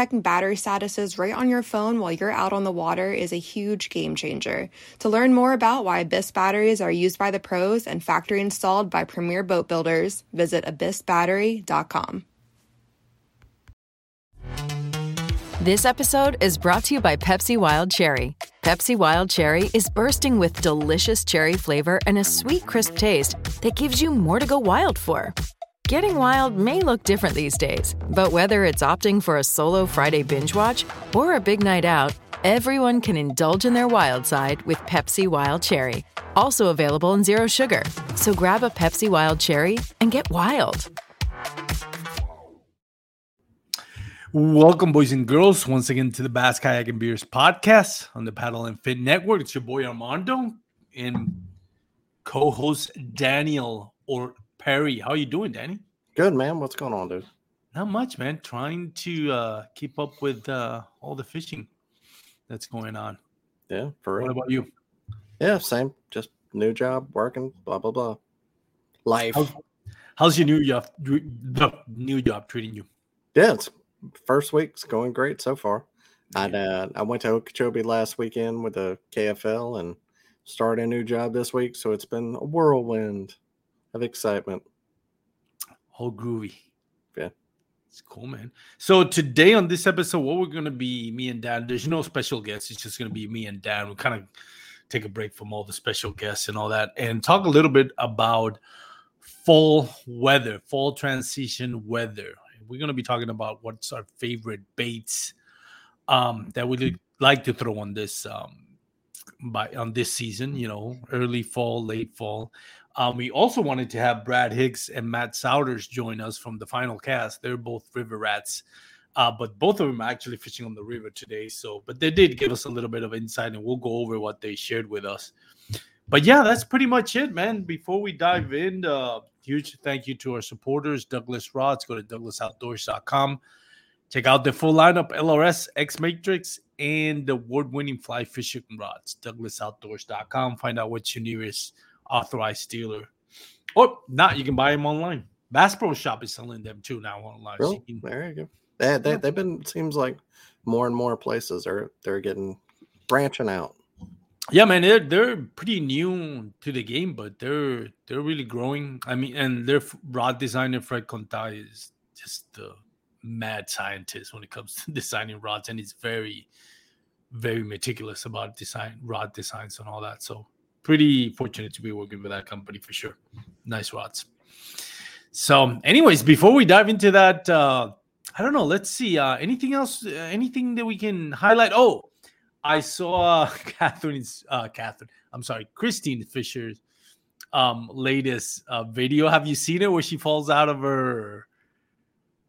checking battery statuses right on your phone while you're out on the water is a huge game changer. To learn more about why Abyss batteries are used by the pros and factory installed by premier boat builders, visit abyssbattery.com. This episode is brought to you by Pepsi Wild Cherry. Pepsi Wild Cherry is bursting with delicious cherry flavor and a sweet, crisp taste that gives you more to go wild for. Getting wild may look different these days, but whether it's opting for a solo Friday binge watch or a big night out, everyone can indulge in their wild side with Pepsi Wild Cherry. Also available in Zero Sugar. So grab a Pepsi Wild Cherry and get wild. Welcome, boys and girls, once again to the Bass Kayak and Beers podcast on the Paddle and Fit Network. It's your boy Armando and co-host Daniel or Perry. How are you doing, Danny? Good, man. What's going on, dude? Not much, man. Trying to uh, keep up with uh, all the fishing that's going on. Yeah, for real. What about you? Yeah, same. Just new job, working, blah blah blah. Life. How's, how's your new job? The new job treating you? Yeah, it's first week's going great so far. I uh, I went to Okeechobee last weekend with the KFL and started a new job this week, so it's been a whirlwind of excitement. All groovy. Yeah. It's cool, man. So today on this episode, what we're gonna be me and Dan. There's no special guests. It's just gonna be me and Dan. We kind of take a break from all the special guests and all that, and talk a little bit about fall weather, fall transition weather. We're gonna be talking about what's our favorite baits um, that we like to throw on this um, by on this season. You know, early fall, late fall. Um, we also wanted to have Brad Hicks and Matt Souders join us from the final cast. They're both river rats, uh, but both of them are actually fishing on the river today. So, but they did give us a little bit of insight, and we'll go over what they shared with us. But yeah, that's pretty much it, man. Before we dive in, uh, huge thank you to our supporters, Douglas Rods. Go to douglasoutdoors.com. Check out the full lineup LRS, X Matrix, and the award winning fly fishing rods. DouglasOutdoors.com. Find out what's your nearest authorized dealer. Or not, you can buy them online. Bass Pro Shop is selling them too now online. Really? So you can- There you go. They, they, they've been seems like more and more places are they're getting branching out. yeah, man, they're they're pretty new to the game, but they're they're really growing. I mean, and their rod designer Fred Conta is just the mad scientist when it comes to designing rods, and he's very, very meticulous about design rod designs and all that. So pretty fortunate to be working with that company for sure. Nice rods. So, anyways, before we dive into that, uh, I don't know. Let's see. Uh, anything else? Uh, anything that we can highlight? Oh, I saw Catherine's uh Catherine. I'm sorry, Christine Fisher's um latest uh video. Have you seen it where she falls out of her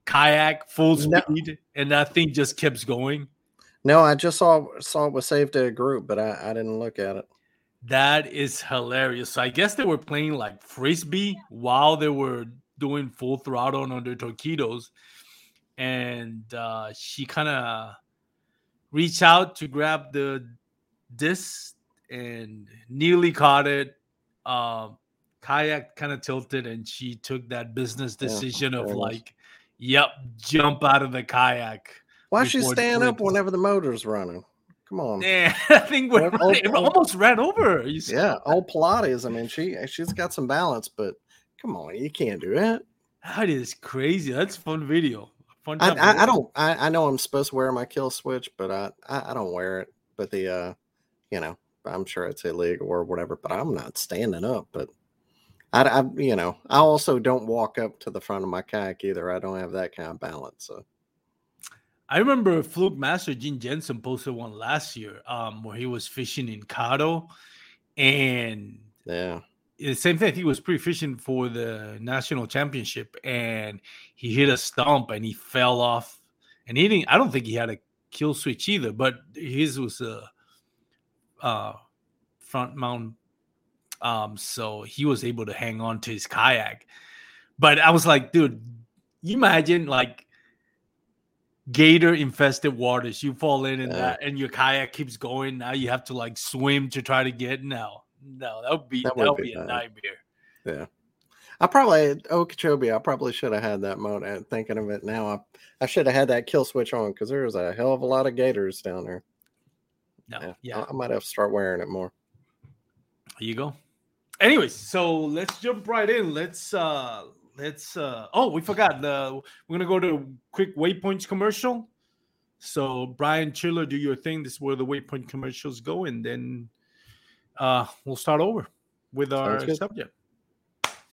kayak full No. speed and that thing just keeps going? No, I just saw saw it was saved to a group, but I, I didn't look at it. That is hilarious. So I guess they were playing like frisbee while they were doing full throttle on their taquitos, and uh, she kind of reached out to grab the disc and nearly caught it. Um, kayak kind of tilted, and she took that business Yeah, decision of it is. like, "Yep, jump out of the kayak." Why she Before stand up whenever the motor's running? Come on. Yeah, I think we're, it oh. almost ran over. Yeah, old Pilates. I mean, she she's got some balance, but come on, you can't do that. That is crazy. That's a fun video. Fun I, I, I don't. I, I know I'm supposed to wear my kill switch, but I, I I don't wear it. But the uh, you know, I'm sure it's illegal or whatever. But I'm not standing up. But I, I you know, I also don't walk up to the front of my kayak either. I don't have that kind of balance. So I remember Fluke Master Gene Jensen posted one last year, um, where he was fishing in Caddo, and yeah, the same thing. He was pre-fishing for the national championship, and he hit a stump and he fell off and he didn't. I don't think he had a kill switch either, but his was a uh, front mount, um, so he was able to hang on to his kayak. But I was like, dude, you imagine like gator infested waters. You fall in and that, and your kayak keeps going. Now you have to like swim to try to get. No, no, that would be that would, be, be, a nightmare. Yeah. I probably Okeechobee. I probably should have had that mode. And thinking of it now, I, I should have had that kill switch on because there was a hell of a lot of gators down there. No, yeah, yeah. I, I, might have to start wearing it more. There you go. Anyways, so let's jump right in. Let's uh let's uh oh we forgot the we're gonna go to quick waypoints commercial. So Brian Chiller, do your thing. This is where the waypoint commercials go, and then uh we'll start over with our subject.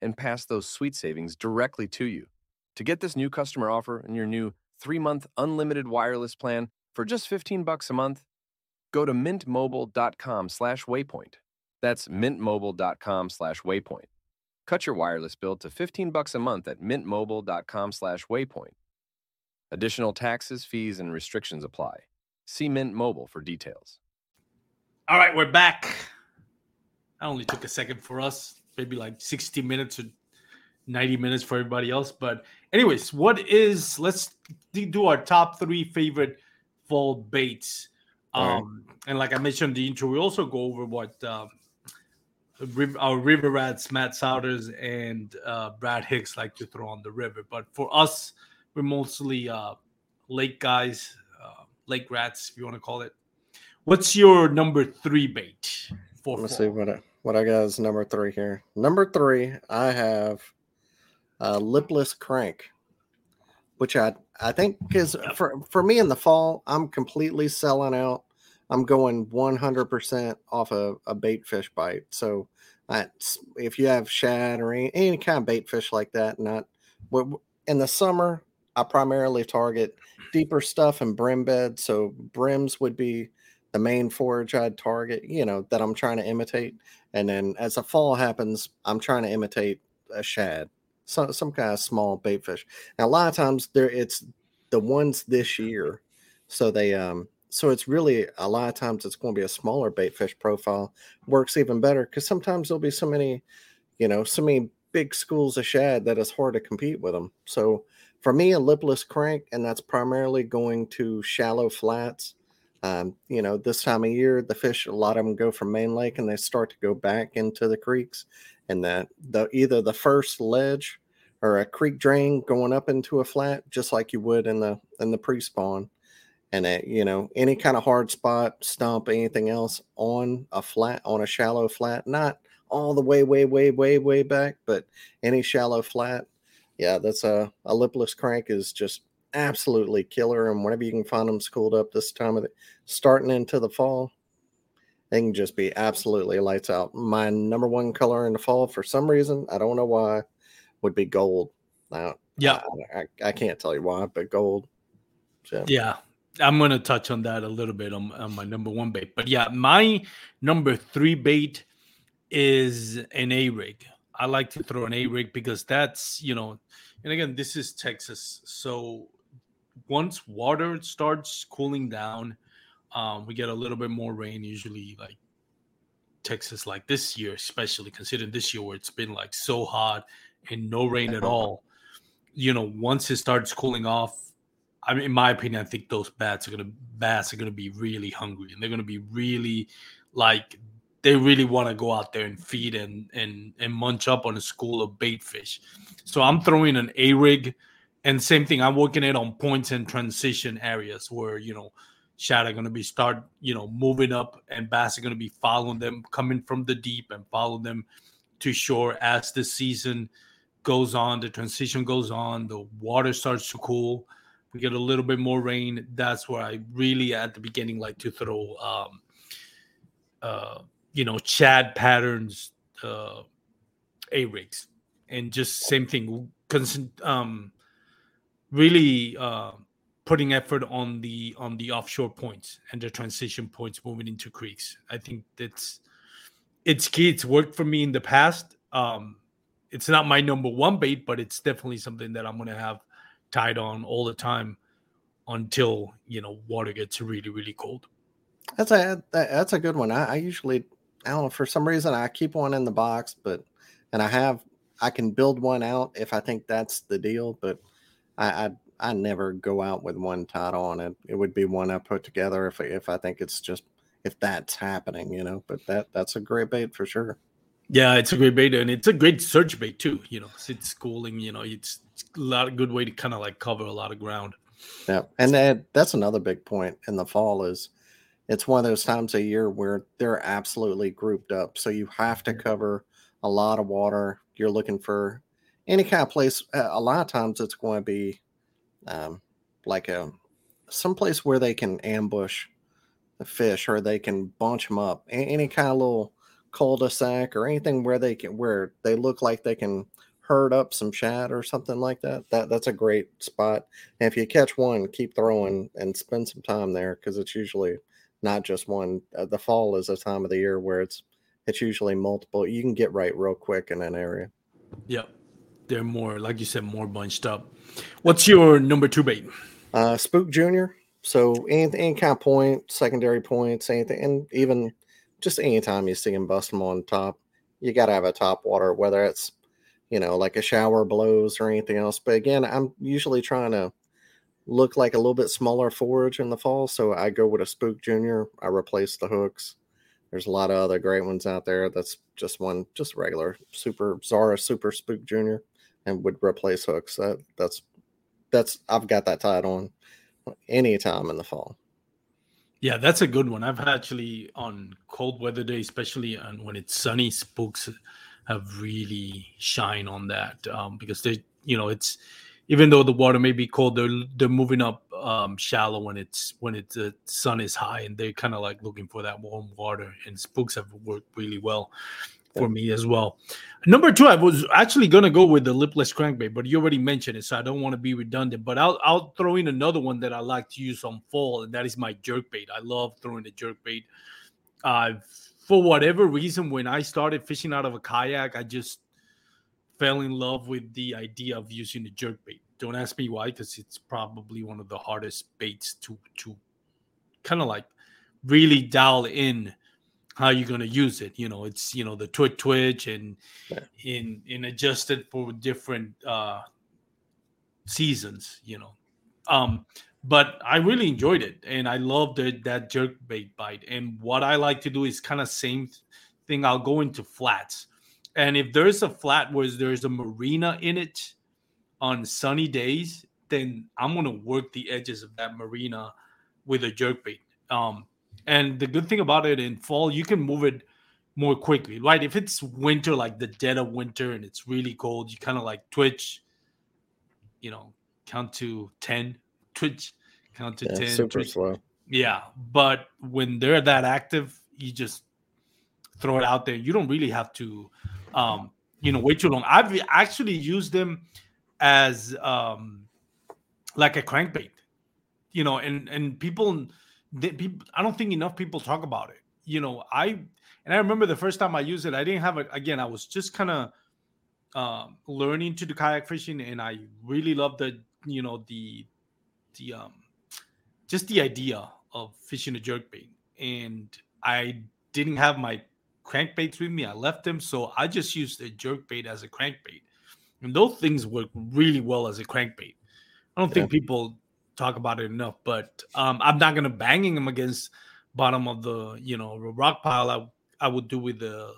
and pass those sweet savings directly to you. To get this new customer offer and your new 3-month unlimited wireless plan for just 15 bucks a month, go to mintmobile.com/waypoint. That's mintmobile.com/waypoint. Cut your wireless bill to 15 bucks a month at mintmobile.com/waypoint. Additional taxes, fees, and restrictions apply. See Mint Mobile for details. All right, we're back. I only took a second for us maybe like 60 minutes or 90 minutes for everybody else. But, anyways, what is let's do our top three favorite fall baits. Um, right. And like I mentioned in the intro, we also go over what um, our river rats, Matt Souders and uh, Brad Hicks like to throw on the river. But for us, we're mostly uh, lake guys, uh, lake rats, if you want to call it. What's your number three bait? For Let's fall? see what I, what I got is number three here. Number three, I have a lipless crank, which I I think is for for me in the fall, I'm completely selling out. I'm going 100% off a, a bait fish bite. So that's if you have shad or any, any kind of bait fish like that, not in the summer, I primarily target deeper stuff and brim bed. So brims would be the main forage I'd target, you know, that I'm trying to imitate. And then as the fall happens, I'm trying to imitate a shad, some some kind of small bait fish. Now a lot of times there it's the ones this year. So they um so it's really a lot of times it's going to be a smaller bait fish profile works even better because sometimes there'll be so many, you know, so many big schools of shad that it's hard to compete with them. So for me, a lipless crank, and that's primarily going to shallow flats um, you know, this time of year, the fish, a lot of them go from main lake and they start to go back into the creeks. And that the either the first ledge or a creek drain going up into a flat, just like you would in the in the pre-spawn. And it, you know, any kind of hard spot, stump, anything else on a flat, on a shallow flat, not all the way, way, way, way, way back, but any shallow flat. Yeah, that's a, a lipless crank is just absolutely killer. And whenever you can find them schooled up this time of the starting into the fall, they can just be absolutely lights out. My number one color in the fall, for some reason, I don't know why, would be gold. Now, yeah, I, I, I can't tell you why, but gold. So. Yeah, I'm gonna touch on that a little bit on, on my number one bait. But yeah, my number three bait is an A rig. I like to throw an A rig because that's you know, and again, this is Texas, so once water starts cooling down, um, we get a little bit more rain. Usually, like Texas, like this year, especially considering this year where it's been like so hot and no rain at all. You know, once it starts cooling off, I mean, in my opinion, I think those bats are gonna bats are gonna be really hungry and they're gonna be really like they really want to go out there and feed and and and munch up on a school of bait fish. So I'm throwing an A rig, and same thing. I'm working it on points and transition areas where you know shad are going to be start you know moving up, and bass are going to be following them coming from the deep and follow them to shore as the season goes on, the transition goes on, the water starts to cool. We get a little bit more rain. That's where I really at the beginning like to throw um uh you know shad patterns uh A rigs and just same thing um really uh putting effort on the on the offshore points and the transition points moving into creeks. I think that's it's key. It's worked for me in the past. Um it's not my number one bait, but it's definitely something that I'm gonna have tied on all the time until you know water gets really really cold. That's a that's a good one. I, I usually I don't know for some reason I keep one in the box, but and I have I can build one out if I think that's the deal, but I I, I never go out with one tied on. It it would be one I put together if if I think it's just if that's happening, you know. But that that's a great bait for sure. Yeah, it's a great bait and it's a great search bait too. You know, it's schooling. You know, it's, it's a lot of good way to kind of like cover a lot of ground. Yeah, and that, that's another big point in the fall is it's one of those times a year where they're absolutely grouped up. So you have to cover a lot of water. You're looking for any kind of place. A lot of times it's going to be um, like a some place where they can ambush the fish or they can bunch them up. Any kind of little cul-de-sac or anything where they can where they look like they can herd up some shad or something like that. That that's a great spot. And if you catch one, keep throwing and spend some time there because it's usually not just one. Uh, the fall is a time of the year where it's it's usually multiple. You can get right real quick in an area. Yep, they're more like you said, more bunched up. What's your number two bait? Uh, Spook Junior. So any, any kind of point, secondary points, anything, and even just anytime you see them bust them on top, you got to have a top water, whether it's you know like a shower blows or anything else. But again, I'm usually trying to look like a little bit smaller forage in the fall. So I go with a Spook Junior. I replace the hooks. There's a lot of other great ones out there. That's just one, just regular Super Zara Super Spook Junior, and would replace hooks. That that's that's I've got that tied on anytime in the fall. Yeah, that's a good one. I've actually on cold weather day, especially and when it's sunny, spooks have really shine on that um, because they, you know, it's even though the water may be cold, they're they're moving up um, shallow when it's when it's the sun is high, and they're kind of like looking for that warm water. And spooks have worked really well for me as well. Number two, I was actually gonna go with the lipless crankbait, but you already mentioned it, so I don't want to be redundant. But I'll I'll throw in another one that I like to use on fall, and that is my jerk bait. I love throwing the jerk bait. Uh, for whatever reason, when I started fishing out of a kayak, I just fell in love with the idea of using the jerk bait. Don't ask me why, because it's probably one of the hardest baits to to kind of like really dial in how you're going to use it. You know, it's you know the twitch twitch and yeah. in in adjusted for different uh seasons. You know, um, but I really enjoyed it and I love the, that jerk bait bite. And what I like to do is kind of same thing. I'll go into flats and if there's a flat where there's a marina in it on sunny days, then I'm gonna work the edges of that marina with a jerk bait. Um, and the good thing about it in fall, you can move it more quickly, right? If it's winter, like the dead of winter, and it's really cold, you kind of like twitch, you know, count to 10, twitch, count to yeah, 10. Super twitch. slow. Yeah. But when they're that active, you just throw it out there. You don't really have to um, you know, way too long. I've actually used them as um, like a crankbait. you know, and and people, people, I don't think enough people talk about it. You know, I and I remember the first time I used it, I didn't have it again. I was just kind of um, learning to do kayak fishing, and I really loved the you know the the um just the idea of fishing a jerk bait. And I didn't have my crankbaits with me. I left them, so I just used a jerk bait as a crankbait, and those things work really well as a crankbait. I don't think people talk about it enough, but um, I'm not gonna banging them against bottom of the you know rock pile. I I would do with the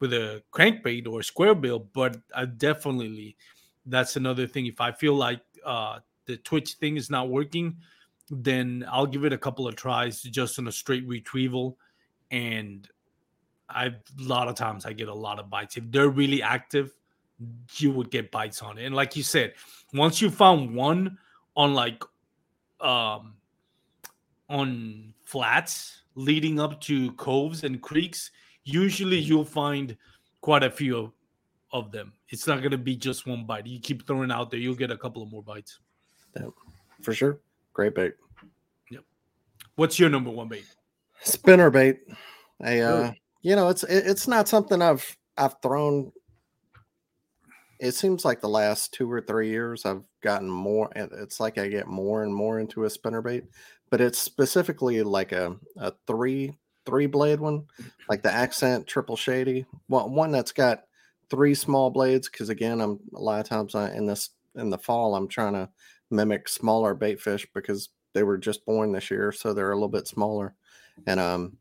with a crankbait or a square bill, but I definitely that's another thing. If I feel like uh, the Twitch thing is not working, then I'll give it a couple of tries just on a straight retrieval. And I a lot of times I get a lot of bites. If they're really active, you would get bites on it. And like you said, once you found one on like um on flats leading up to coves and creeks, usually you'll find quite a few of them. It's not going to be just one bite. You keep throwing out there, you'll get a couple of more bites. Yeah, for sure. Great bait. Yep. What's your number one bait? Spinner bait. I, uh, you know, it's it, it's not something I've I've thrown. It seems like the last two or three years I've gotten more. It's like I get more and more into a spinner bait, but it's specifically like a a three three blade one, like the accent triple shady. Well, one that's got three small blades. Because again, I'm a lot of times I, in this in the fall I'm trying to mimic smaller bait fish because they were just born this year, so they're a little bit smaller. And um,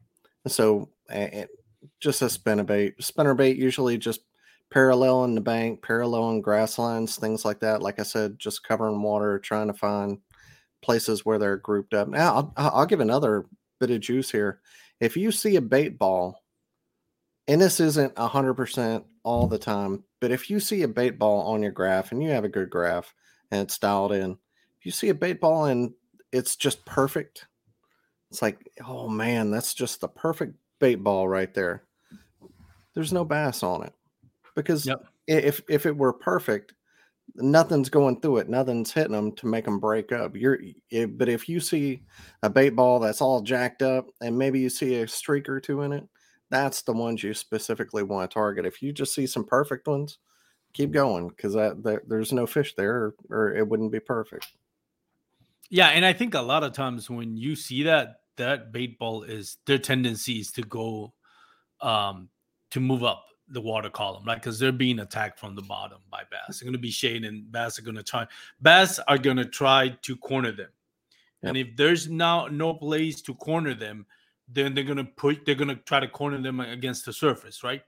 so it, just a spinnerbait. Spinnerbait usually just parallel in the bank, parallel in grass lines, things like that. Like I said, just covering water, trying to find places where they're grouped up. Now, I'll, I'll give another bit of juice here. If you see a bait ball, and this isn't 100% all the time, but if you see a bait ball on your graph and you have a good graph, and it's dialed in. If you see a bait ball and it's just perfect, it's like, oh man, that's just the perfect bait ball right there. There's no bass on it because yep. if if it were perfect, nothing's going through it, nothing's hitting them to make them break up. You're, it, but if you see a bait ball that's all jacked up and maybe you see a streak or two in it, that's the ones you specifically want to target. If you just see some perfect ones, keep going because there, there's no fish there, or, or it wouldn't be perfect. Yeah, and I think a lot of times when you see that, that bait ball is their tendency is to go, um, to move up the water column, right? Because they're being attacked from the bottom by bass. They're going to be shading, and bass are going to try. Bass are going to try to corner them, yep. and if there's now no place to corner them, then they're going to put. They're going to try to corner them against the surface, right?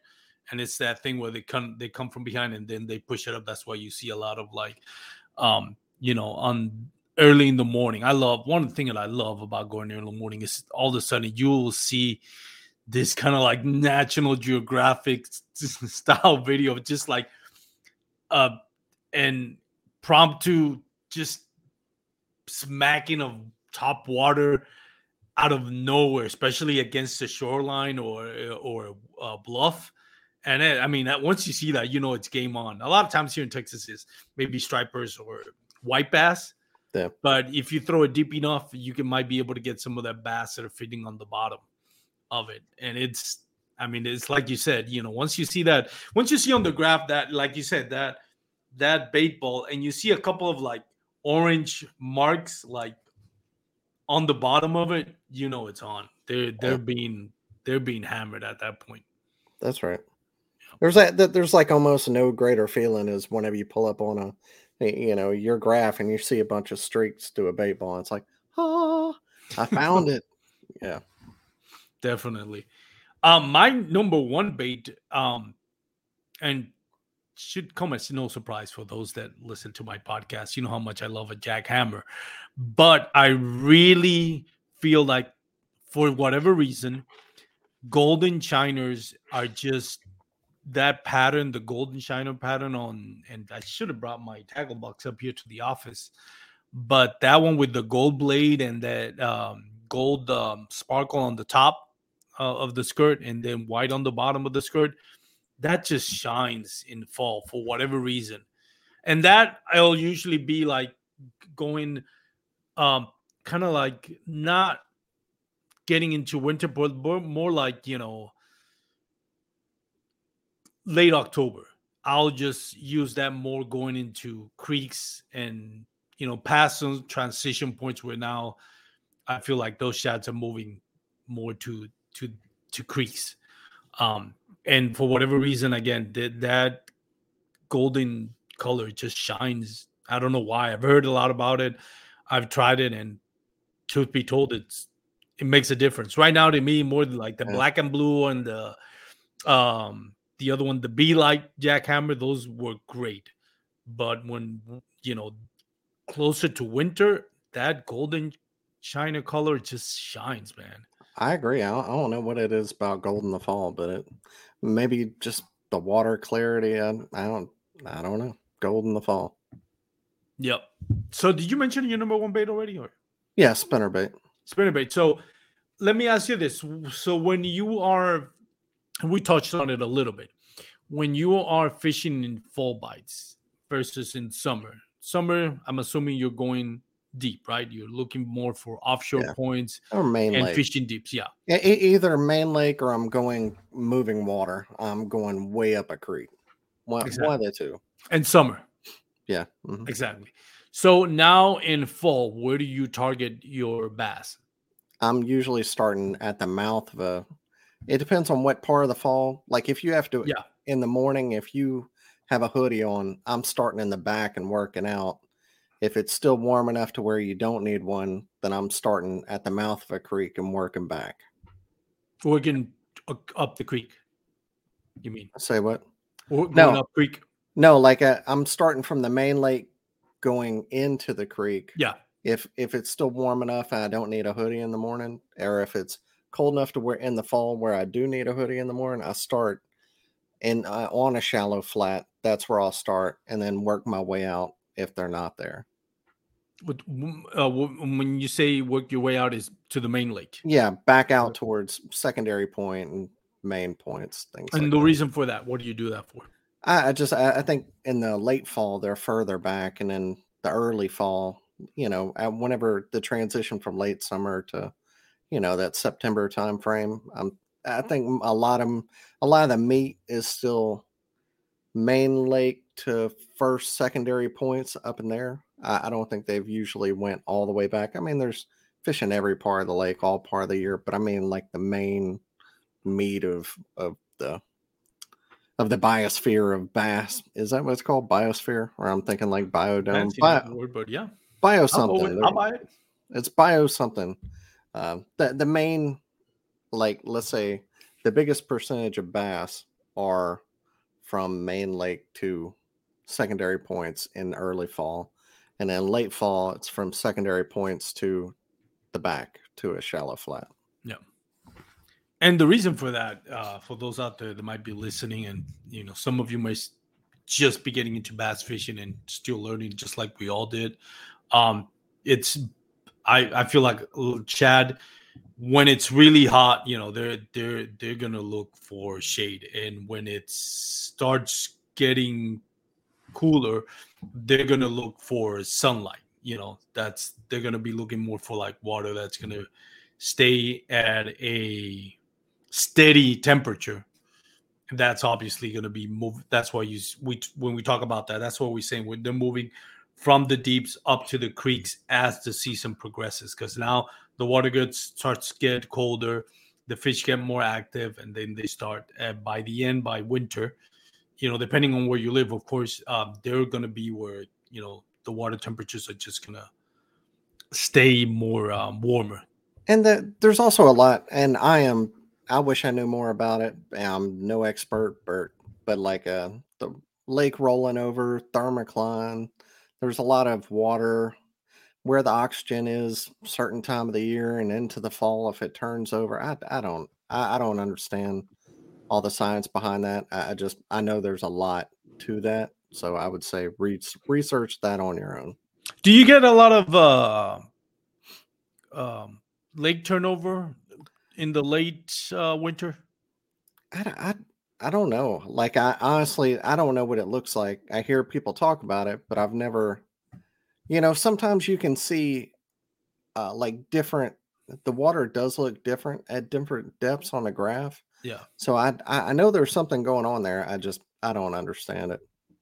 and it's that thing where they come they come from behind and then they push it up. That's why you see a lot of like, um, you know, on early in the morning. I love one thing that I love about going early in the morning is all of a sudden you will see this kind of like National Geographic style video, just like uh and promptu just smacking of top water out of nowhere, especially against the shoreline or or a bluff. And it, I mean, once you see that, you know it's game on. A lot of times here in Texas is maybe stripers or white bass. Yeah. But if you throw it deep enough, you can might be able to get some of that bass that are feeding on the bottom of it. And it's, I mean, it's like you said, you know, once you see that, once you see on the graph that, like you said, that that bait ball, and you see a couple of like orange marks like on the bottom of it, you know it's on. They're they're yeah. being they're being hammered at that point. That's right. There's that, there's like almost no greater feeling as whenever you pull up on a you know your graph and you see a bunch of streaks to a bait ball. It's like, oh, I found it. Yeah, definitely. Um, my number one bait, um, and should come as no surprise for those that listen to my podcast. You know how much I love a jackhammer, but I really feel like for whatever reason, golden shiners are just that pattern, the golden shiner pattern on, and I should have brought my tackle box up here to the office, but that one with the gold blade and that um, gold um, sparkle on the top uh, of the skirt and then white on the bottom of the skirt, that just shines in fall for whatever reason. And that I'll usually be like going um kind of like not getting into winter, but more like you know late October. I'll just use that more going into creeks and you know past some transition points where now I feel like those shots are moving more to to to creeks. Um, and for whatever reason, again, that that golden color just shines. I don't know why. I've heard a lot about it. I've tried it, and truth be told, it's it makes a difference. Right now, to me, more like the black and blue and the um the other one, the Be Light jackhammer, those were great. But when you know closer to winter, that golden shiner color just shines, man. I agree. I don't, I don't know what it is about gold in the fall, but it maybe just the water clarity. I, I don't. I don't know. Gold in the fall. Yep. So did you mention your number one bait already, or? Yeah, spinner bait. Spinner bait. So let me ask you this: So when you are we touched on it a little bit. When you are fishing in fall bites versus in summer, summer, I'm assuming you're going deep, right? You're looking more for offshore yeah. points or main and lake. fishing deeps. Yeah. yeah. either main lake or I'm going moving water. I'm going way up a creek. One, exactly. one of the two. And summer. Yeah. Mm-hmm. Exactly. So now in fall, where do you target your bass? I'm usually starting at the mouth of a it depends on what part of the fall. Like if you have to yeah. in the morning, if you have a hoodie on, I'm starting in the back and working out. If it's still warm enough to where you don't need one, then I'm starting at the mouth of a creek and working back. Working up the creek. You mean? Say what? Or no, up creek. No, like uh, I'm starting from the main lake going into the creek. Yeah. If if it's still warm enough and I don't need a hoodie in the morning, or if it's cold enough to wear in the fall where I do need a hoodie in the morning, I start in uh, on a shallow flat. That's where I'll start, and then work my way out if they're not there. Uh, when you say work your way out, is to the main lake? Yeah, back out towards secondary point and main points. Things. And like the that. reason for that, what do you do that for? I, I just I, I think in the late fall they're further back, and then the early fall, you know, whenever the transition from late summer to you know that September time frame. Um, I think a lot of a lot of the meat is still main lake to first secondary points up in there. I, I don't think they've usually went all the way back. I mean, there's fish in every part of the lake all part of the year, but I mean like the main meat of of the of the biosphere of bass. Is that what it's called? Biosphere? Or I'm thinking like biodome. Bio, word, but yeah. Bio something. I'll, I'll buy it. It's bio something. Um, the the main, like let's say, the biggest percentage of bass are from main lake to secondary points in early fall, and then late fall it's from secondary points to the back to a shallow flat. Yeah. And the reason for that, uh, for those out there that might be listening, and you know, some of you might just be getting into bass fishing and still learning, just like we all did. Um, it's I I feel like shad when it's really hot, you know, they're they're they're gonna look for shade, and when it starts getting cooler, they're gonna look for sunlight. You know, that's they're gonna be looking more for like water that's gonna stay at a steady temperature. That's obviously to be move. That's why you we when we talk about that, that's what we're saying. They're moving from the deeps up to the creeks as the season progresses because now the water gets starts to get colder the fish get more active and then they start uh, by the end by winter you know depending on where you live of course um, they're going to be where you know the water temperatures are just going to stay more um, warmer. And the, there's also a lot and i am i wish i knew more about it. I'm no expert but but like uh the lake rolling over thermocline there's a lot of water where the oxygen is certain time of the year and into the fall if it turns over. I, I don't I, I don't understand all the science behind that I, just i know there's a lot to that so i would say read, research that on your own do you get a lot of uh um lake turnover in the late uh, winter I, I I don't know. Like I honestly I don't know what it looks like. I hear people talk about it, but I've never you know, sometimes you can see uh, like different. The water does look different at different depths on a graph. Yeah. So I I know there's something going on there. I just I don't understand it.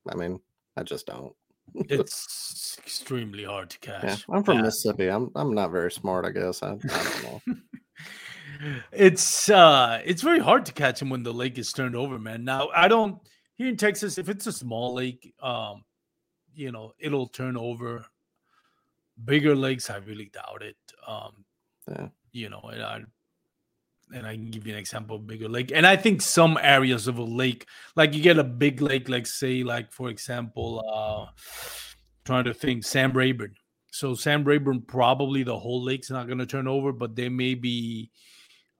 I mean, I just don't. It's extremely hard to Yeah, catch. I'm from Yeah. Mississippi. I'm I'm not very smart, I guess. I, I don't know. it's uh it's very hard to catch him when the lake is turned over man now i don't here in texas if it's a small lake um you know it'll turn over bigger lakes i really doubt it um Yeah. you know and i and i can give you an example of bigger lake and i think some areas of a lake like you get a big lake like say like for example uh trying to think sam rayburn so sam rayburn probably the whole lake's not going to turn over but there may be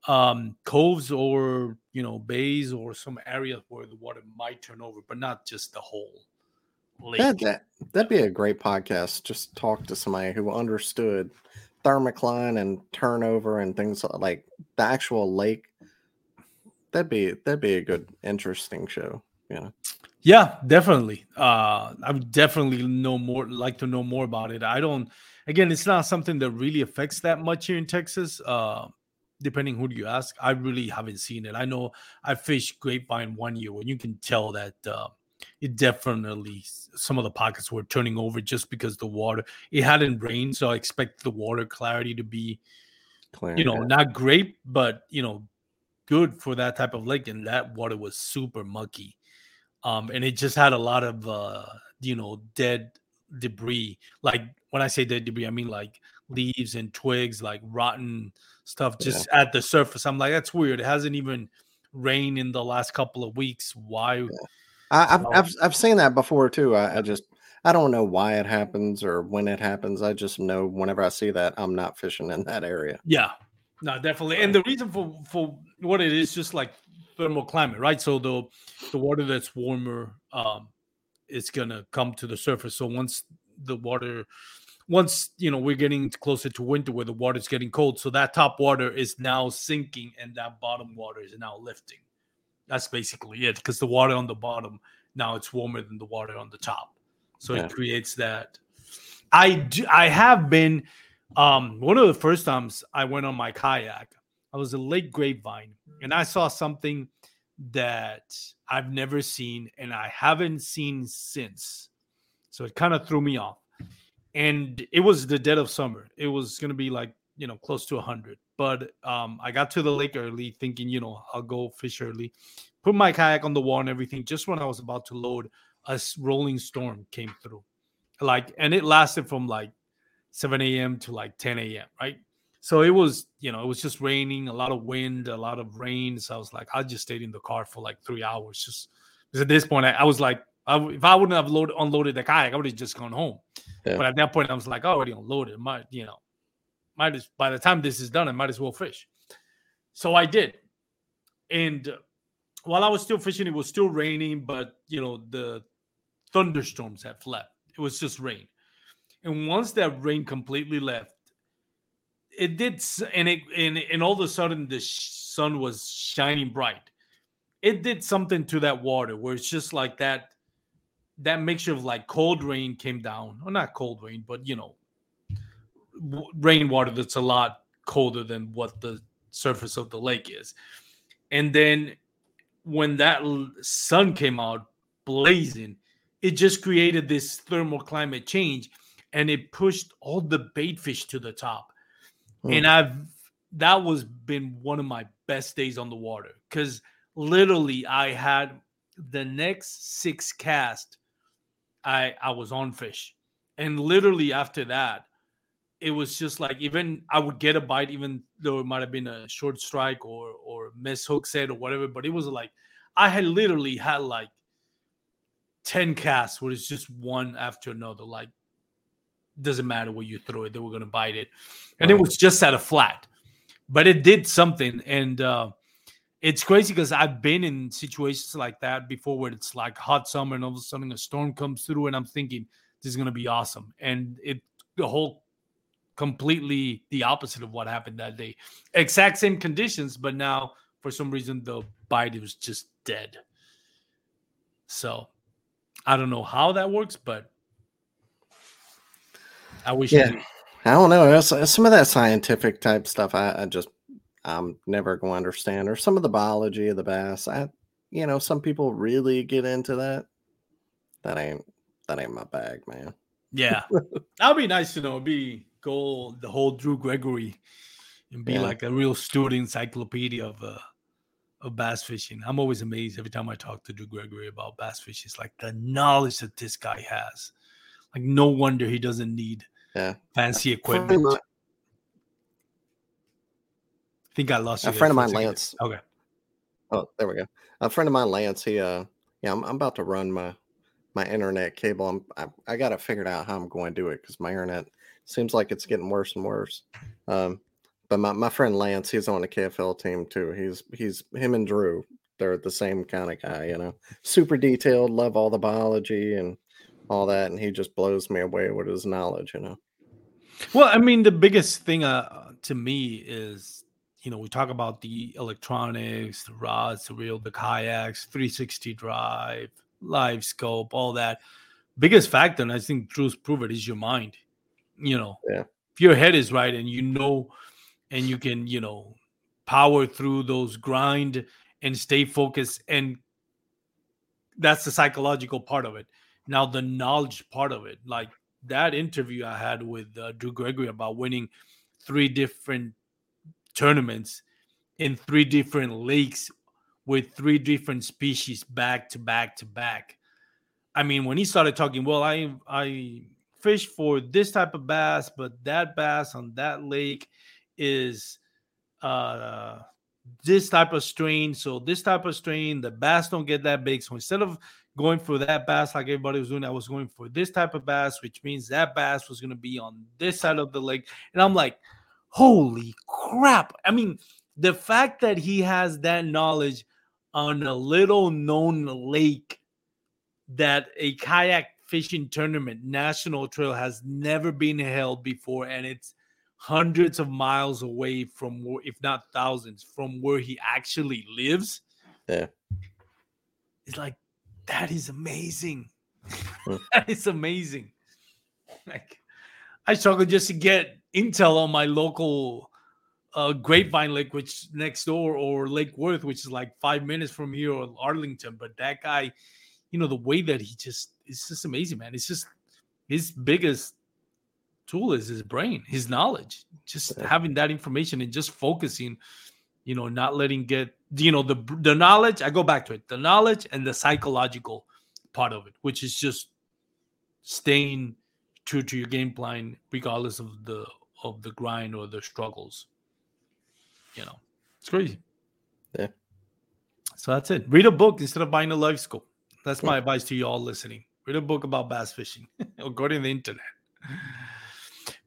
um coves or you know bays or some areas where the water might turn over but not just the whole lake That, that that'd be a great podcast. Just talk to somebody who understood thermocline and turnover and things like the actual lake. That'd be that'd be a good, interesting show. You know. yeah definitely uh i would definitely know more like to know more about it i don't again it's not something that really affects that much here in texas uh depending who you ask i really haven't seen it i know i fished grapevine one year when you can tell that uh it definitely some of the pockets were turning over just because the water it hadn't rained so i expect the water clarity to be Clear. you know yeah. not great but you know good for that type of lake and that water was super mucky. Um and it just had a lot of uh you know dead debris. Like when i say dead debris i mean like leaves and twigs like rotten stuff just at the surface. I'm like that's weird. It hasn't even rained in the last couple of weeks. Why I, I've, So- I've I've seen that before too. I, I just I don't know why it happens or when it happens. I just know whenever I see that, I'm not fishing in that area. Yeah, no, definitely. And the reason for for what it is just like thermocline, right? So the the water that's warmer, um, is gonna come to the surface. So once the water, once you know we're getting closer to winter where the water is getting cold, so that top water is now sinking and that bottom water is now lifting. That's basically it, because the water on the bottom now it's warmer than the water on the top, so Yeah. it creates that. I do, I have been um one of the first times I went on my kayak, I was in Lake Grapevine and I saw something that I've never seen and I haven't seen since. So it kind of threw me off. And it was the dead of summer. It was going to be like, you know, close to 100. But um I got to the lake early thinking, you know, I'll go fish early. Put my kayak on the wall and everything. Just when I was about to load, a rolling storm came through. Like and it lasted from like 7 a.m. to like 10 a.m. Right. So it was, you know, it was just raining, a lot of wind, a lot of rain. So I was like, I just stayed in the car for like three hours. Just because at this point, I, I was like, I if I wouldn't have loaded, unloaded the kayak, I would have just gone home. Yeah. But at that point, I was like, I already unloaded. My, you know, might as by the time this is done, I might as well fish. So I did. And while I was still fishing, it was still raining, but you know, the thunderstorms have left. It was just rain. And once that rain completely left, it did, and it and, and all of a sudden the sun was shining bright. It did something to that water where it's just like that, that mixture of like cold rain came down, or not cold rain, but you know, rainwater that's a lot colder than what the surface of the lake is. And then when that sun came out blazing, it just created this thermal climate change and it pushed all the bait fish to the top. Hmm. And I've that was been one of my best days on the water because literally I had the next six cast I I was on fish. And literally after that, it was just like even I would get a bite, even though it might have been a short strike or or miss hook set or whatever. But it was like I had literally had like 10 casts where it's just one after another. Like doesn't matter where you throw it, they were gonna bite it. And it was just at a flat. But it did something. And uh it's crazy because I've been in situations like that before where it's like hot summer and all of a sudden a storm comes through and I'm thinking this is gonna be awesome. And it the whole completely the opposite of what happened that day. Exact same conditions, but now for some reason the bite was just dead. So I don't know how that works, but I wish Yeah. I don't know. Some of that scientific type stuff. I, I just I'm never going to understand, or some of the biology of the bass. I, you know, some people really get into that. That ain't that ain't my bag, man. Yeah, that'd be nice to know. It'd be go the whole Drew Gregory and be Yeah. like a real student encyclopedia of uh of bass fishing. I'm always amazed every time I talk to Drew Gregory about bass fishing. It's like the knowledge that this guy has. Like no wonder he doesn't need Yeah. fancy A friend of equipment. I think I lost you. A friend of mine. Lance. Okay. Oh, there we go. A friend of mine, Lance. He, uh, yeah, I'm, I'm about to run my my internet cable. I'm, I, I got to figure out how I'm going to do it because my internet seems like it's getting worse and worse. Um, but my, my friend Lance, he's on the KFL team too. He's he's him and Drew. They're the same kind of guy, you know. Super detailed, love all the biology and all that, and he just blows me away with his knowledge, you know. Well, I mean, the biggest thing uh, to me is, you know, we talk about the electronics, the rods, the reel, the kayaks, 360 drive, live scope, all that. Biggest factor, and I think Drew's prove it, is your mind. You know, Yeah. if your head is right and you know, and you can, you know, power through those grind and stay focused, and that's the psychological part of it. Now, the knowledge part of it, like that interview I had with uh, Drew Gregory about winning three different tournaments in three different lakes with three different species back to back to back. I mean, when he started talking, well, I I fish for this type of bass, but that bass on that lake is uh this type of strain. So this type of strain, the bass don't get that big. So instead of going for that bass like everybody was doing, I was going for this type of bass, which means that bass was going to be on this side of the lake. And I'm like, holy crap. I mean, the fact that he has that knowledge on a little known lake that a kayak fishing tournament, national trail, has never been held before, and it's hundreds of miles away from, where, if not thousands, from where he actually lives. Yeah. It's like that is amazing. Hmm. that is amazing. Like I struggle just to get intel on my local uh Grapevine Lake, which next door, or Lake Worth, which is like five minutes from here, or Arlington. But that guy, you know, the way that he just it's just amazing, man. It's just his biggest tool is his brain, his knowledge. Just having that information and just focusing, you know, not letting get you know the the knowledge. I go back to it, the knowledge and the psychological part of it, which is just staying true to your game plan regardless of the of the grind or the struggles. You know, it's crazy. Yeah. So that's it. Read a book instead of buying a live scope. That's my Yeah. advice to you all listening. Read a book about bass fishing or go to the internet.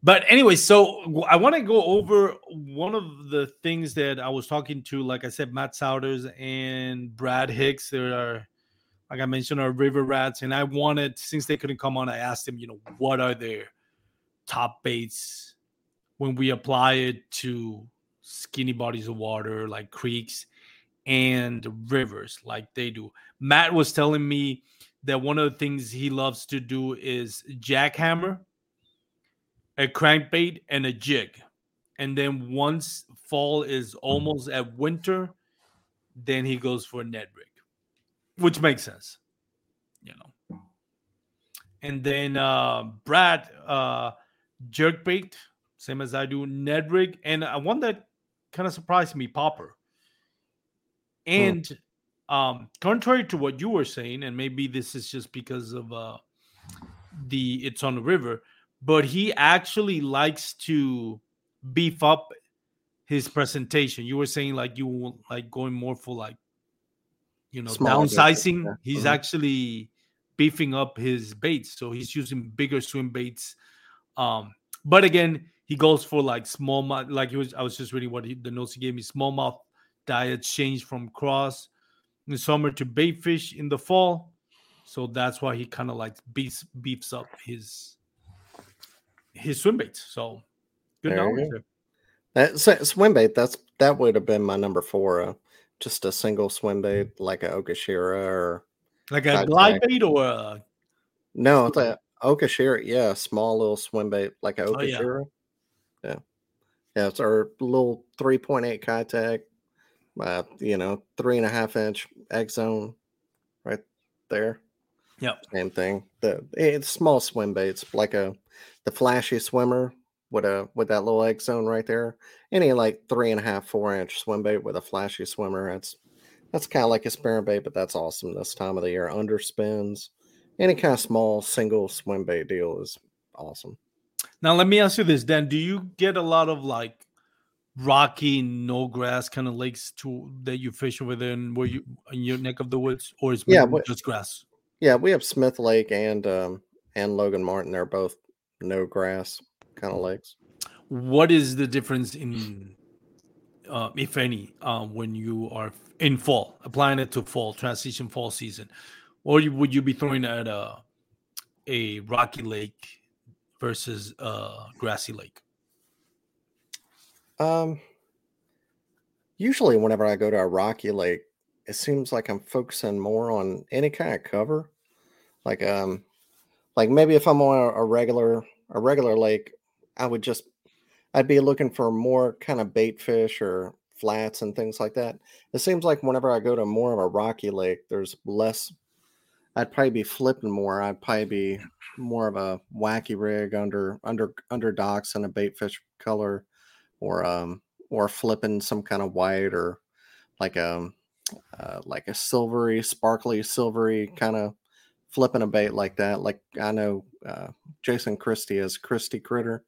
But anyway, so I want to go over one of the things that I was talking to, like I said, Matt Souders and Brad Hicks. There are, like I mentioned, are river rats, and I wanted since they couldn't come on, I asked them, you know, what are their top baits when we apply it to skinny bodies of water like creeks and rivers, like they do. Matt was telling me that one of the things he loves to do is jackhammer a crankbait and a jig. And then once fall is almost at winter, then he goes for a Ned rig, which makes sense, you know. And then uh, Brad uh, jerkbait, same as I do, Ned rig, and uh, one that kind of surprised me, popper. And um, contrary to what you were saying, and maybe this is just because of uh, the it's on the river, but he actually likes to beef up his presentation. You were saying like you like going more for like you know baits, downsizing. yeah. He's Mhm. actually beefing up his baits, so he's using bigger swim baits. Um, but again, he goes for like small mouth. Like he was, I was just reading what he, the notes he gave me. Small mouth diet changed from craws in the summer to bait fish in the fall, so that's why he kind of like beefs beefs up his his swim baits. So good knowledge. go. That swim bait. That's that would have been my number four. Uh, just a single swim bait like a Okashira or Like a glide bait or a, no, it's a Okashira. Yeah, small little swim bait like a Oh, yeah. Yeah. Yeah, it's our little 3.8 Keitech, uh, you know, three and a half inch X zone right there. Yep. Same thing. The it's small swim baits, like a the flashy swimmer with a with that little X zone right there. Any like three and a half, four inch swim bait with a flashy swimmer. That's that's kind of like a spinner bait, but that's awesome this time of the year. Underspins, any kind of small single swim bait deal is awesome. Now let me ask you this, Dan. Do you get a lot of like rocky, no grass kind of lakes to that you fish over there and where you in your neck of the woods, or is Yeah, just grass? Yeah, we have Smith Lake and um and Logan Martin. They're both no grass kind of lakes. What is the difference in, uh, if any, um, when you are in fall, applying it to fall transition fall season, or you, would you be throwing at a a rocky lake versus a grassy lake? Um, usually whenever I go to a rocky lake, it seems like I'm focusing more on any kind of cover. Like um, like maybe if I'm on a, a regular a regular lake, I would just I'd be looking for more kind of bait fish or flats and things like that. It seems like whenever I go to more of a rocky lake, there's less. I'd probably be flipping more. I'd probably be more of a wacky rig under under under docks and a bait fish color, or um or flipping some kind of white or like a uh, like a silvery, sparkly, silvery kind of flipping a bait like that. Like I know uh, Jason Christie is Christie Critter,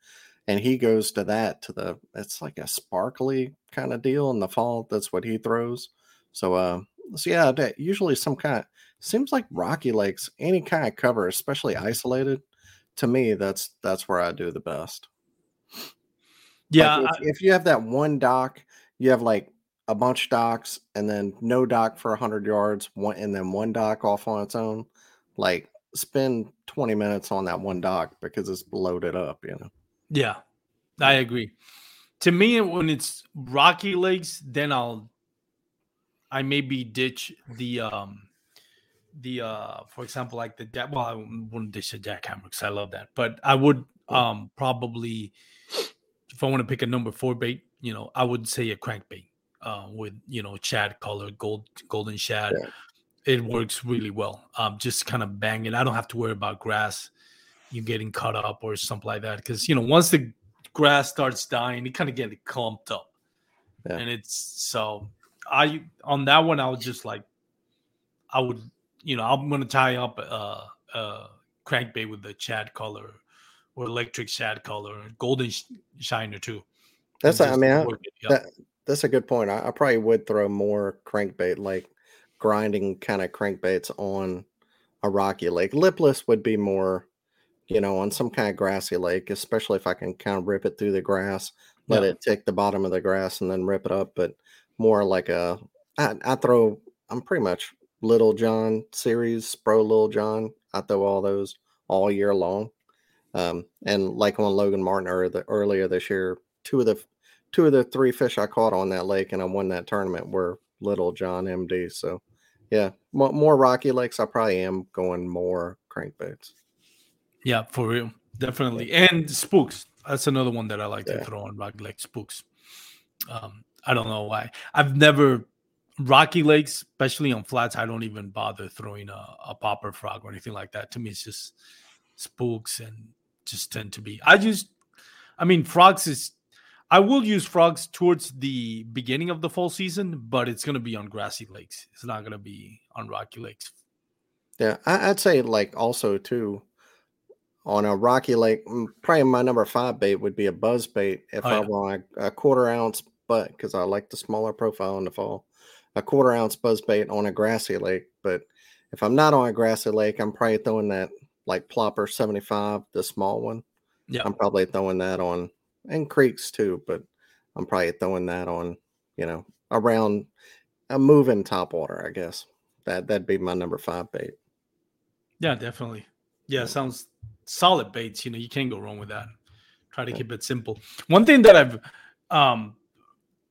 and he goes to that to the it's like a sparkly kind of deal in the fall. That's what he throws. So uh, so yeah, usually some kind. Seems like Rocky Lakes, any kind of cover, especially isolated. To me, that's that's where I do the best. Yeah, Like, if, if you have that one dock, you have like a bunch of docks and then no dock for 100 yards, one and then one dock off on its own. Like spend 20 minutes on that one dock because it's loaded up, you know. Yeah, I agree. To me, when it's rocky lakes, then I'll I maybe ditch the um the uh for example like the jack well I wouldn't dish the jackhammer because I love that, but I would um probably if I want to pick a number four bait, you know, I would say a crankbait uh with you know shad color, gold golden shad. Yeah. It works really well. Um just kind of bang it. I don't have to worry about grass you getting cut up or something like that. Because you know, once the grass starts dying, it kind of get clumped up. Yeah. And it's so I on that one, I was just like, I would, you know, I'm gonna tie up uh, uh, a, a crankbait with the Chad color or electric Chad color, golden sh- shiner too. That's and I mean I, yeah. that that's a good point. I, I probably would throw more crankbait, like grinding kind of crankbaits on a rocky lake. Lipless would be more, you know, on some kind of grassy lake, especially if I can kind of rip it through the grass, let Yeah. it take the bottom of the grass and then rip it up. But more like a, I, I throw, I'm pretty much Little John series, Pro Little John. I throw all those all year long. Um, and like on Logan Martin earlier, earlier this year, two of the two of the three fish I caught on that lake and I won that tournament were Little John MD. So, yeah, more, rocky lakes. I probably am going more crankbaits. Yeah, for real. Definitely. And spooks. That's another one that I like Yeah. to throw on rocky lake spooks. Um, I don't know why. I've never rocky lakes, especially on flats, I don't even bother throwing a, a popper frog or anything like that. To me, it's just spooks and just tend to be. I just I mean frogs is I will use frogs towards the beginning of the fall season, but it's gonna be on grassy lakes. It's not gonna be on rocky lakes. Yeah, I, I'd say like also too on a rocky lake. mm, Probably my number five bait would be a buzz bait if Oh, I want a, a quarter ounce butt because I like the smaller profile in the fall. A quarter ounce buzz bait on a grassy lake, but if I'm not on a grassy lake, I'm probably throwing that like plopper 75, the small one. Yeah. I'm probably throwing that on and creeks too, but I'm probably throwing that on, you know, around a moving top water, I guess. That that'd be my number five bait. Yeah, definitely. Yeah, sounds solid baits. You know, you can't go wrong with that. Try to Yeah. keep it simple. One thing that I've, um,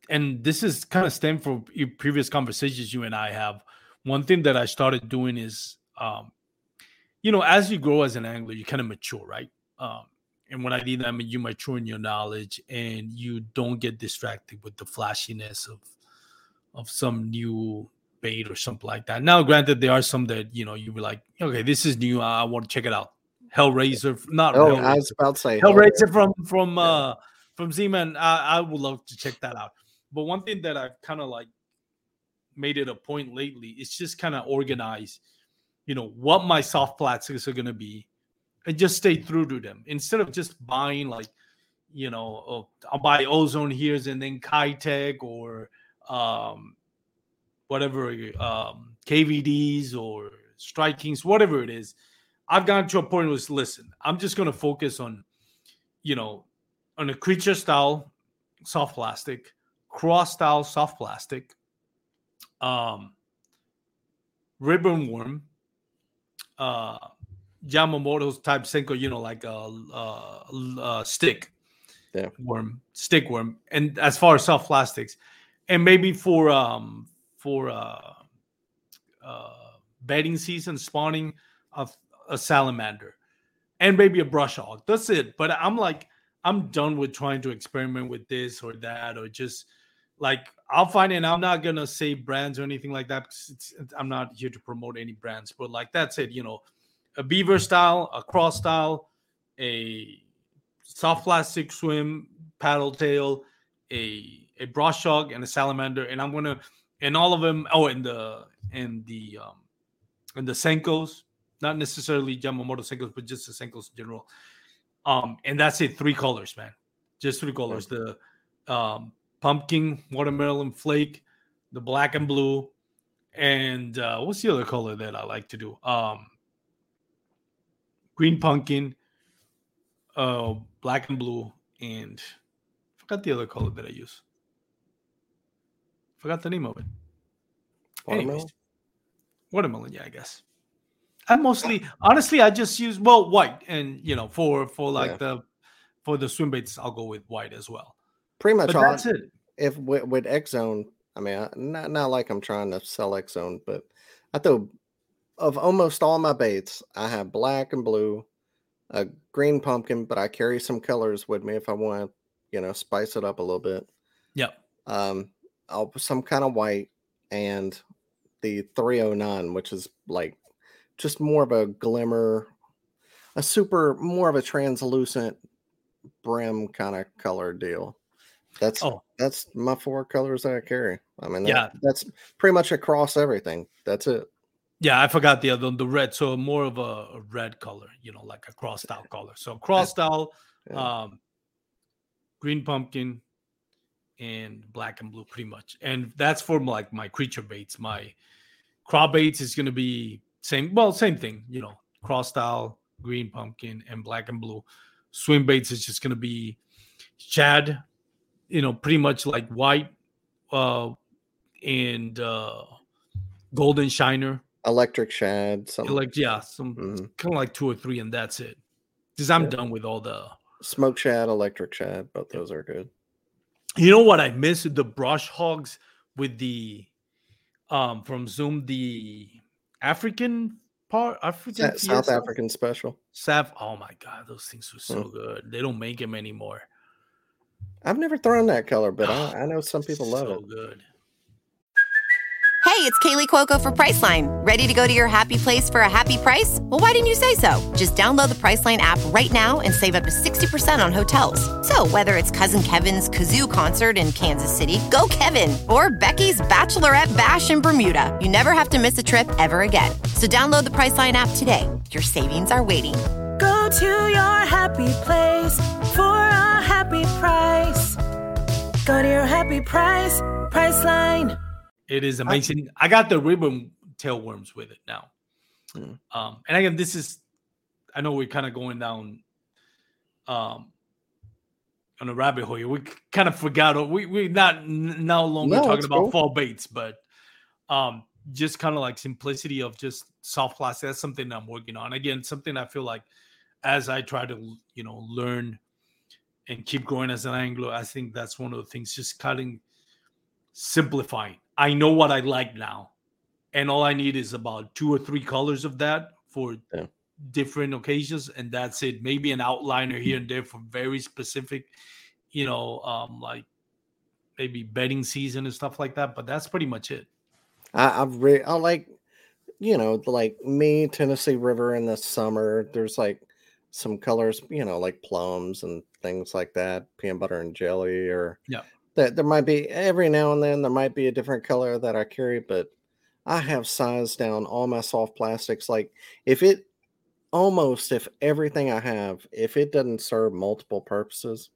and this is kind of stemmed from your previous conversations you and I have. One thing that I started doing is, um, you know, as you grow as an angler, you kind of mature, right? Um, And when I mean that, I mean you mature in your knowledge and you don't get distracted with the flashiness of of some new bait or something like that. Now, granted, there are some that you know you be like, okay, this is new. I want to check it out. HellRaizer, not Oh, HellRaizer. I was about to say HellRaizer from from uh from Z-Man. I, I would love to check that out. But one thing that I've kind of like made it a point lately is just kind of organize, you know, what my soft plastics are gonna be, and just stay true to them instead of just buying like, you know, oh, I'll buy ozone here's and then Keitech or um whatever um KVDs or Strike Kings, whatever it is. I've gotten to a point where it's listen, I'm just gonna focus on, you know, on a creature style soft plastic, craw style soft plastic, um, ribbon worm, uh, Yamamoto's type Senko, you know, like a, a, a stick Yeah. worm, stick worm, and as far as soft plastics, and maybe for um for uh, uh bedding season spawning of a salamander and maybe a brush hog. That's it. But I'm like, I'm done with trying to experiment with this or that or just like I'll find it. And I'm not gonna say brands or anything like that because I'm not here to promote any brands. But like that's it. You know, a beaver style, a craw style, a soft plastic swim paddle tail, a a brush hog, and a salamander. And I'm gonna and all of them. Oh, and the and the um and the Senkos, not necessarily Yamamoto Senkos, but just the Senkos in general. Um, and that's it, three colors, man. Just three colors. The um pumpkin, watermelon flake, the black and blue, and uh what's the other color that I like to do? Um green pumpkin, uh black and blue, and forgot the other color that I use. Forgot the name of it. Anyways, Watermelon? watermelon, yeah, I guess. I mostly, honestly, I just use well white, and you know, for for like Yeah. the for the swim baits, I'll go with white as well. Pretty much But all. that's it. If with, with X Zone, I mean, I, not not like I'm trying to sell X Zone, but I throw of almost all my baits, I have black and blue, a green pumpkin, but I carry some colors with me if I want to, you know, spice it up a little bit. Yep. Um, I'll put some kind of white and the 309, which is like just more of a glimmer, a super more of a translucent brim kind of color deal. That's Oh. that's my four colors that I carry. I mean, that- Yeah. that's pretty much across everything. That's it. Yeah, I forgot the other the red. So more of a, a red color, you know, like a craw style color. So craw style, Yeah. um, green pumpkin, and black and blue, pretty much. And that's for like my creature baits. My craw baits is gonna be same. Well, same thing, you know, craw style, green pumpkin, and black and blue. Swim baits is just gonna be shad, you know, pretty much like white, uh, and uh, golden shiner. Electric shad, something Like yeah, some Mhm. kind of like two or three, and that's it. Because I'm Yeah. done with all the. smoke shad, electric shad. Both those are good. You know what I miss the brush hogs with the, um, from Zoom the African part African South? African special. Saf. Oh my god, those things were so Mm. good. They don't make them anymore. I've never thrown that color, but I, ah, I know some people love so it. good. Hey, it's Kaley Cuoco for Priceline. Ready to go to your happy place for a happy price? Well, why didn't you say so? Just download the Priceline app right now and save up to 60% on hotels. So, whether it's Cousin Kevin's Kazoo concert in Kansas City, go Kevin, or Becky's Bachelorette Bash in Bermuda, you never have to miss a trip ever again. So, download the Priceline app today. Your savings are waiting. Go to your happy place for a happy price. Go to your happy price, Priceline. It is amazing. I got the ribbon tailworms with it now. Mm. Um, and again, this is I know we're kind of going down um on a rabbit hole. here. We kind of forgot we we not n- no longer No, talking about cool. fall baits, but um just kind of like simplicity of just soft plastic. That's something I'm working on. Again, something I feel like as I try to you know learn and keep growing as an angler, I think that's one of the things. Just cutting, simplifying. I know what I like now, and all I need is about two or three colors of that for Yeah. different occasions, and that's it. Maybe an outliner here and there for very specific, you know, um, like maybe bedding season and stuff like that. But that's pretty much it. I, I've re- I like, you know, like me, Tennessee River in the summer. There's like some colors, you know, like plums and things like that, peanut butter and jelly, or Yeah. that there might be every now and then there might be a different color that I carry, but I have sized down all my soft plastics. Like if it almost if everything I have, if it doesn't serve multiple purposes,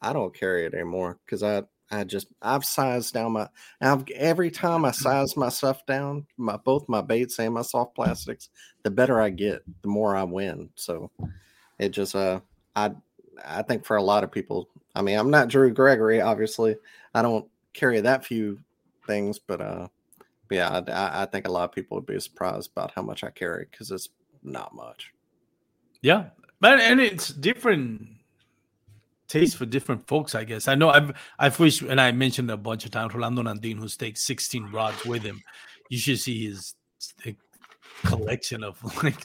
I don't carry it anymore because I I just I've sized down my I've every time I size my stuff down, my both my baits and my soft plastics, the better I get, the more I win. So it just uh I I think for a lot of people, I mean I'm not Drew Gregory, obviously. I don't carry that few things, but uh but yeah, I, I think a lot of people would be surprised about how much I carry because it's not much. Yeah, but and it's different taste for different folks, I guess. I know I've I've wished, and I mentioned a bunch of times, Rolando Nandin, who takes 16 rods with him. You should see his collection of like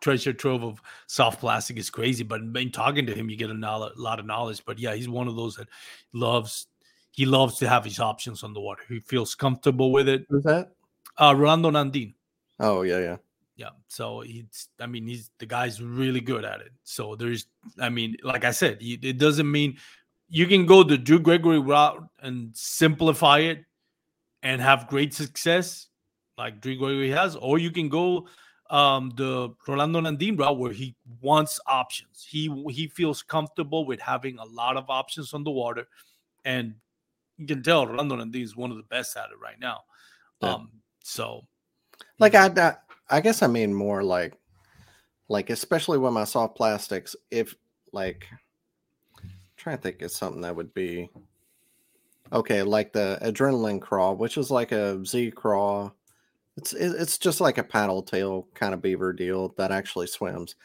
treasure trove of soft plastic is crazy. But in talking to him, you get a lot of knowledge. But yeah, he's one of those that loves he loves to have his options on the water. He feels comfortable with it. Who's that? Uh Rolando Nandin. Oh yeah, yeah. Yeah. So he's, I mean, he's the guy's really good at it. So there's, I mean, like I said, it doesn't mean you can go the Drew Gregory route and simplify it and have great success like Drew Gregory has, or you can go um the Rolando Nandin route where he wants options. He he feels comfortable with having a lot of options on the water, and you can tell Rolando Nandin is one of the best at it right now. Yeah. Um, so Like I, I, I guess I mean more like, like especially with my soft plastics. If like, trying to think of something that would be okay, like the Adrenaline Craw, which is like a Z crawl. It's it's just like a paddle tail kind of beaver deal that actually swims.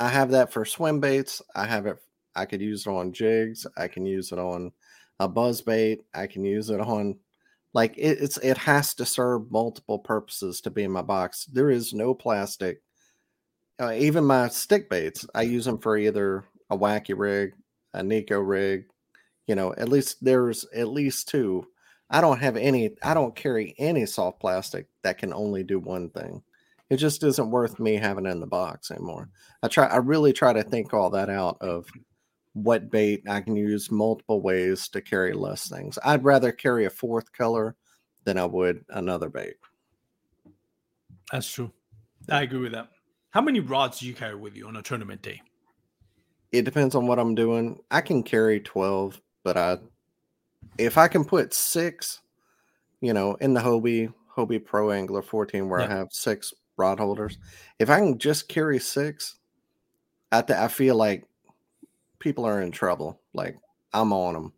I have that for swim baits. I have it. I could use it on jigs. I can use it on a buzz bait. I can use it on like it, it's it has to serve multiple purposes to be in my box. There is no plastic. Uh, even my stick baits, I use them for either a wacky rig, a neko rig. You know, at least there's at least two. I don't have any. I don't carry any soft plastic that can only do one thing. It just isn't worth me having it in the box anymore. I try. I really try to think all that out of what bait I can use multiple ways to carry less things. I'd rather carry a fourth color than I would another bait. That's true. I agree with that. How many rods do you carry with you on a tournament day? It depends on what I'm doing. I can carry 12, but I if I can put 6, you know, in the Hobie Hobie Pro Angler 14 where I have 6 rod holders, if I can just carry 6, I th- I feel like people are in trouble. Like I'm on them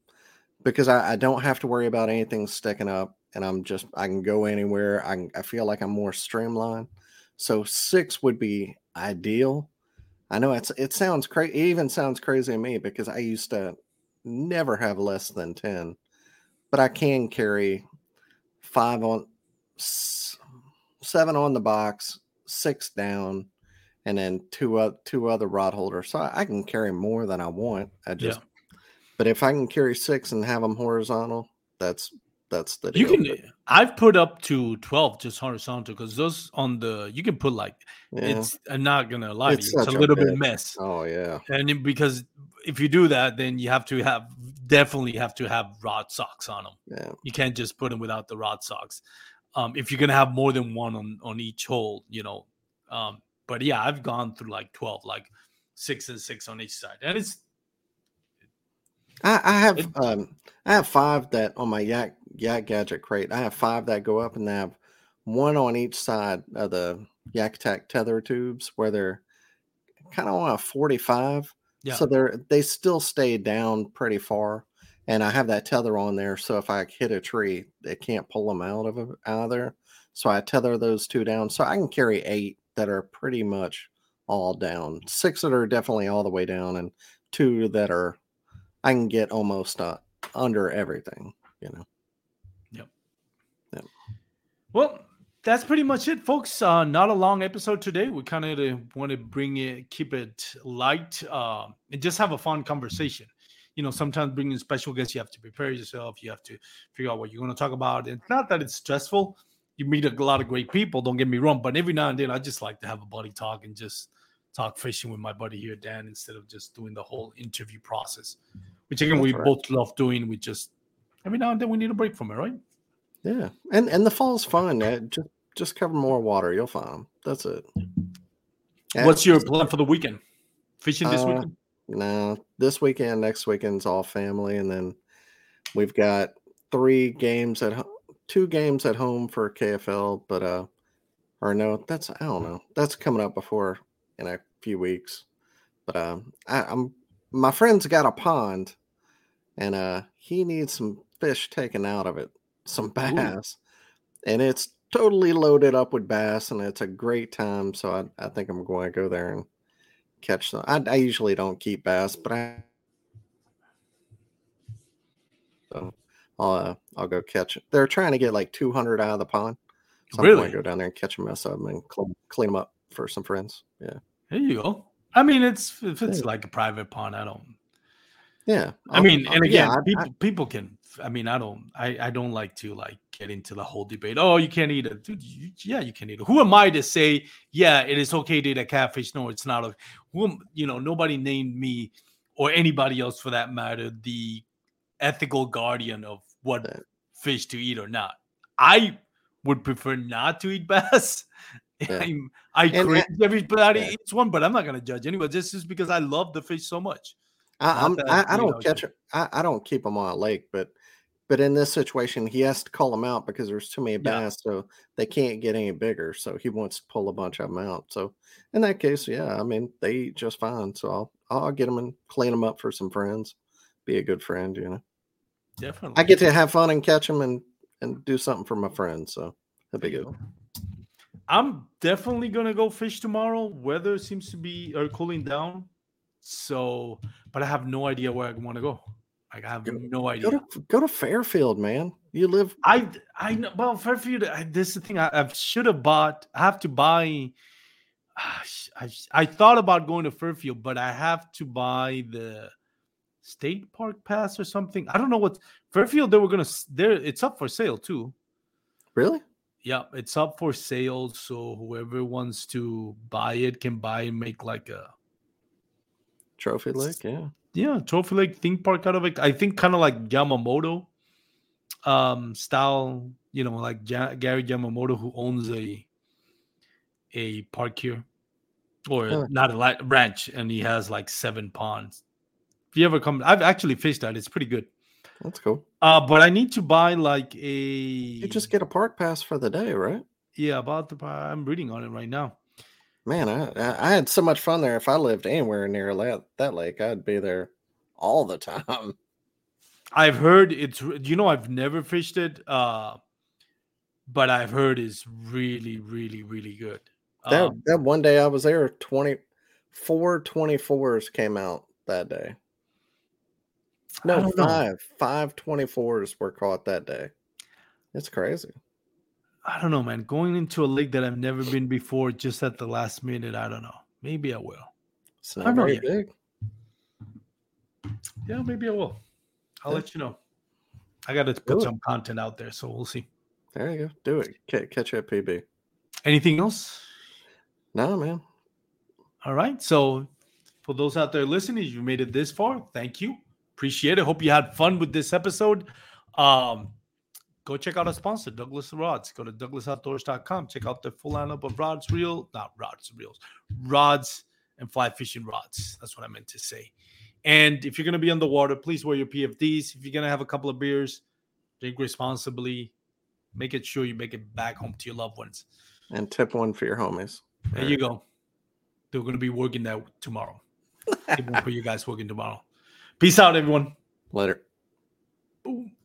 because I, I don't have to worry about anything sticking up and I'm just I can go anywhere. I can, I feel like I'm more streamlined. So six would be ideal. I know it's it sounds crazy. It even sounds crazy to me because I used to never have less than ten, but I can carry five on seven on the box, six down, and then two two other rod holders. So I, I can carry more than I want. I just, but if I can carry six and have them horizontal, that's that's the You can. I've put up to twelve just horizontal because those on the you can put like Yeah. it's. I'm not gonna lie It's to you. It's a such a little bit mess, Oh yeah. and it- because if you do that, then you have to have definitely have to have rod socks on them. Yeah. You can't just put them without the rod socks. Um, if you're gonna have more than one on on each hole, you know. Um, but yeah, I've gone through like twelve, like six and six on each side, and it's I, I have It- um I have five that on my yak yak gadget crate. I have five that go up and they have one on each side of the yak attack tether tubes where they're kind of on a 45. yeah. So they're they still stay down pretty far. And I have that tether on there. So if I hit a tree, they can't pull them out of it- there. So I tether those two down. So I can carry eight that are pretty much all down. Six that are definitely all the way down, and two that are I can get almost uh, under everything. You know. Well, that's pretty much it, folks. Uh, not a long episode today. We kind of want to bring it, keep it light, uh, and just have a fun conversation. You know, sometimes bringing special guests, you have to prepare yourself. You have to figure out what you're going to talk about. It's not that it's stressful. You meet a lot of great people. Don't get me wrong, but every now and then, I just like to have a buddy talk and just talk fishing with my buddy here, Dan, instead of just doing the whole interview process, which again we both love doing. We just every now and then we need a break from it, right? Yeah, and and the fall's fun. Uh, just just cover more water, you'll find them. That's it. Yeah, What's your plan for the weekend? Fishing this Uh, weekend? No, this weekend, next weekend's all family, and then we've got three games at home, two games at home for KFL, but uh, or no, that's I don't know. That's coming up before in a few weeks, but um, I, I'm my friend's got a pond, and uh, he needs some fish taken out of it, some bass, and it's totally loaded up with bass, and it's a great time. So I, I think I'm going to go there and catch them. I, I usually don't keep bass, but I so I'll uh, I'll go catch it. They're trying to get like 200 out of the pond. So I'm Really? going to go down there and catch a mess of them and clean, clean them up for some friends. Yeah, There you go. I mean, it's if it's Yeah. like a private pond, I don't. Yeah. I mean, I'll- and again, yeah, people I- people can. I mean, I don't. I I don't like to like get into the whole debate. Oh, you can't eat it, dude. You, yeah, you can eat it. Who am I to say? Yeah, it is okay to eat a catfish. No, it's not. A, who am, you know? Nobody named me or anybody else for that matter the ethical guardian of what Yeah. fish to eat or not. I would prefer not to eat bass. Yeah. I'm- I And- cringe everybody yeah. eats one, but I'm not gonna judge anybody. Just is because I love the fish so much. I, I'm, that, I, I don't know, catch I, I don't keep them on a lake, but but in this situation, he has to call them out because there's too many bass, so they can't get any bigger. So he wants to pull a bunch of them out. So in that case, yeah, I mean they eat just fine. So I'll I'll get them and clean them up for some friends. Be a good friend, you know. Definitely. I get to have fun and catch them and and do something for my friends. So that'd be good. I'm definitely gonna go fish tomorrow. Weather seems to be uh, cooling down, so but I have no idea where I want to go. Like I have Go- no Go idea. to go to Fairfield, man. You live I I know. Well, Fairfield. I, this is the thing. I, I should have bought. I have to buy. Ah, I I thought about going to Fairfield, but I have to buy the state park pass or something. I don't know what Fairfield. They were gonna. There, it's up for sale too. really? Yeah, it's up for sale. So whoever wants to buy it can buy and make like a Trophy Lake, yeah. yeah trophy lake theme park out of it. I think kind of like Yamamoto um style. You know, like Ja- Gary Yamamoto who owns a a park here, or Oh. not a li- ranch, and he has like seven ponds. If you ever come, I've actually fished that. It's pretty good. That's cool. Uh, but I need to buy like a. You just get a park pass for the day, right? yeah about the. I'm reading on it right now. Man, I, I had so much fun there. If I lived anywhere near that, that lake, I'd be there all the time. I've heard it's you know I've never fished it uh but I've heard it's really really really good. That Um, that one day I was there, 24 24s came out that day. No, don't know. five. Five 24s were caught that day. It's crazy. I don't know man going into a league that I've never been before just at the last minute I don't know. Maybe I will. It's not very big. Yeah, maybe I will. I'll Yeah. let you know. I got to put it. some content out there so we'll see. There you go. Do it. Ca- Catch you at PB. Anything else? No, man. All right. So, for those out there listening, you made it this far. Thank you. Appreciate it. Hope you had fun with this episode. Um, go check out our sponsor, Douglas Rods. Go to douglasoutdoors.com. Check out the full lineup of rods, reel, not rods, reels, rods and fly fishing rods. That's what I meant to say. And if you're going to be on the water, please wear your PFDs. If you're going to have a couple of beers, drink responsibly. Make it sure you make it back home to your loved ones. And tip one for your homies. There you go. They're going to be working that tomorrow. Tip one for you guys working tomorrow. Peace out, everyone. Later. Boom.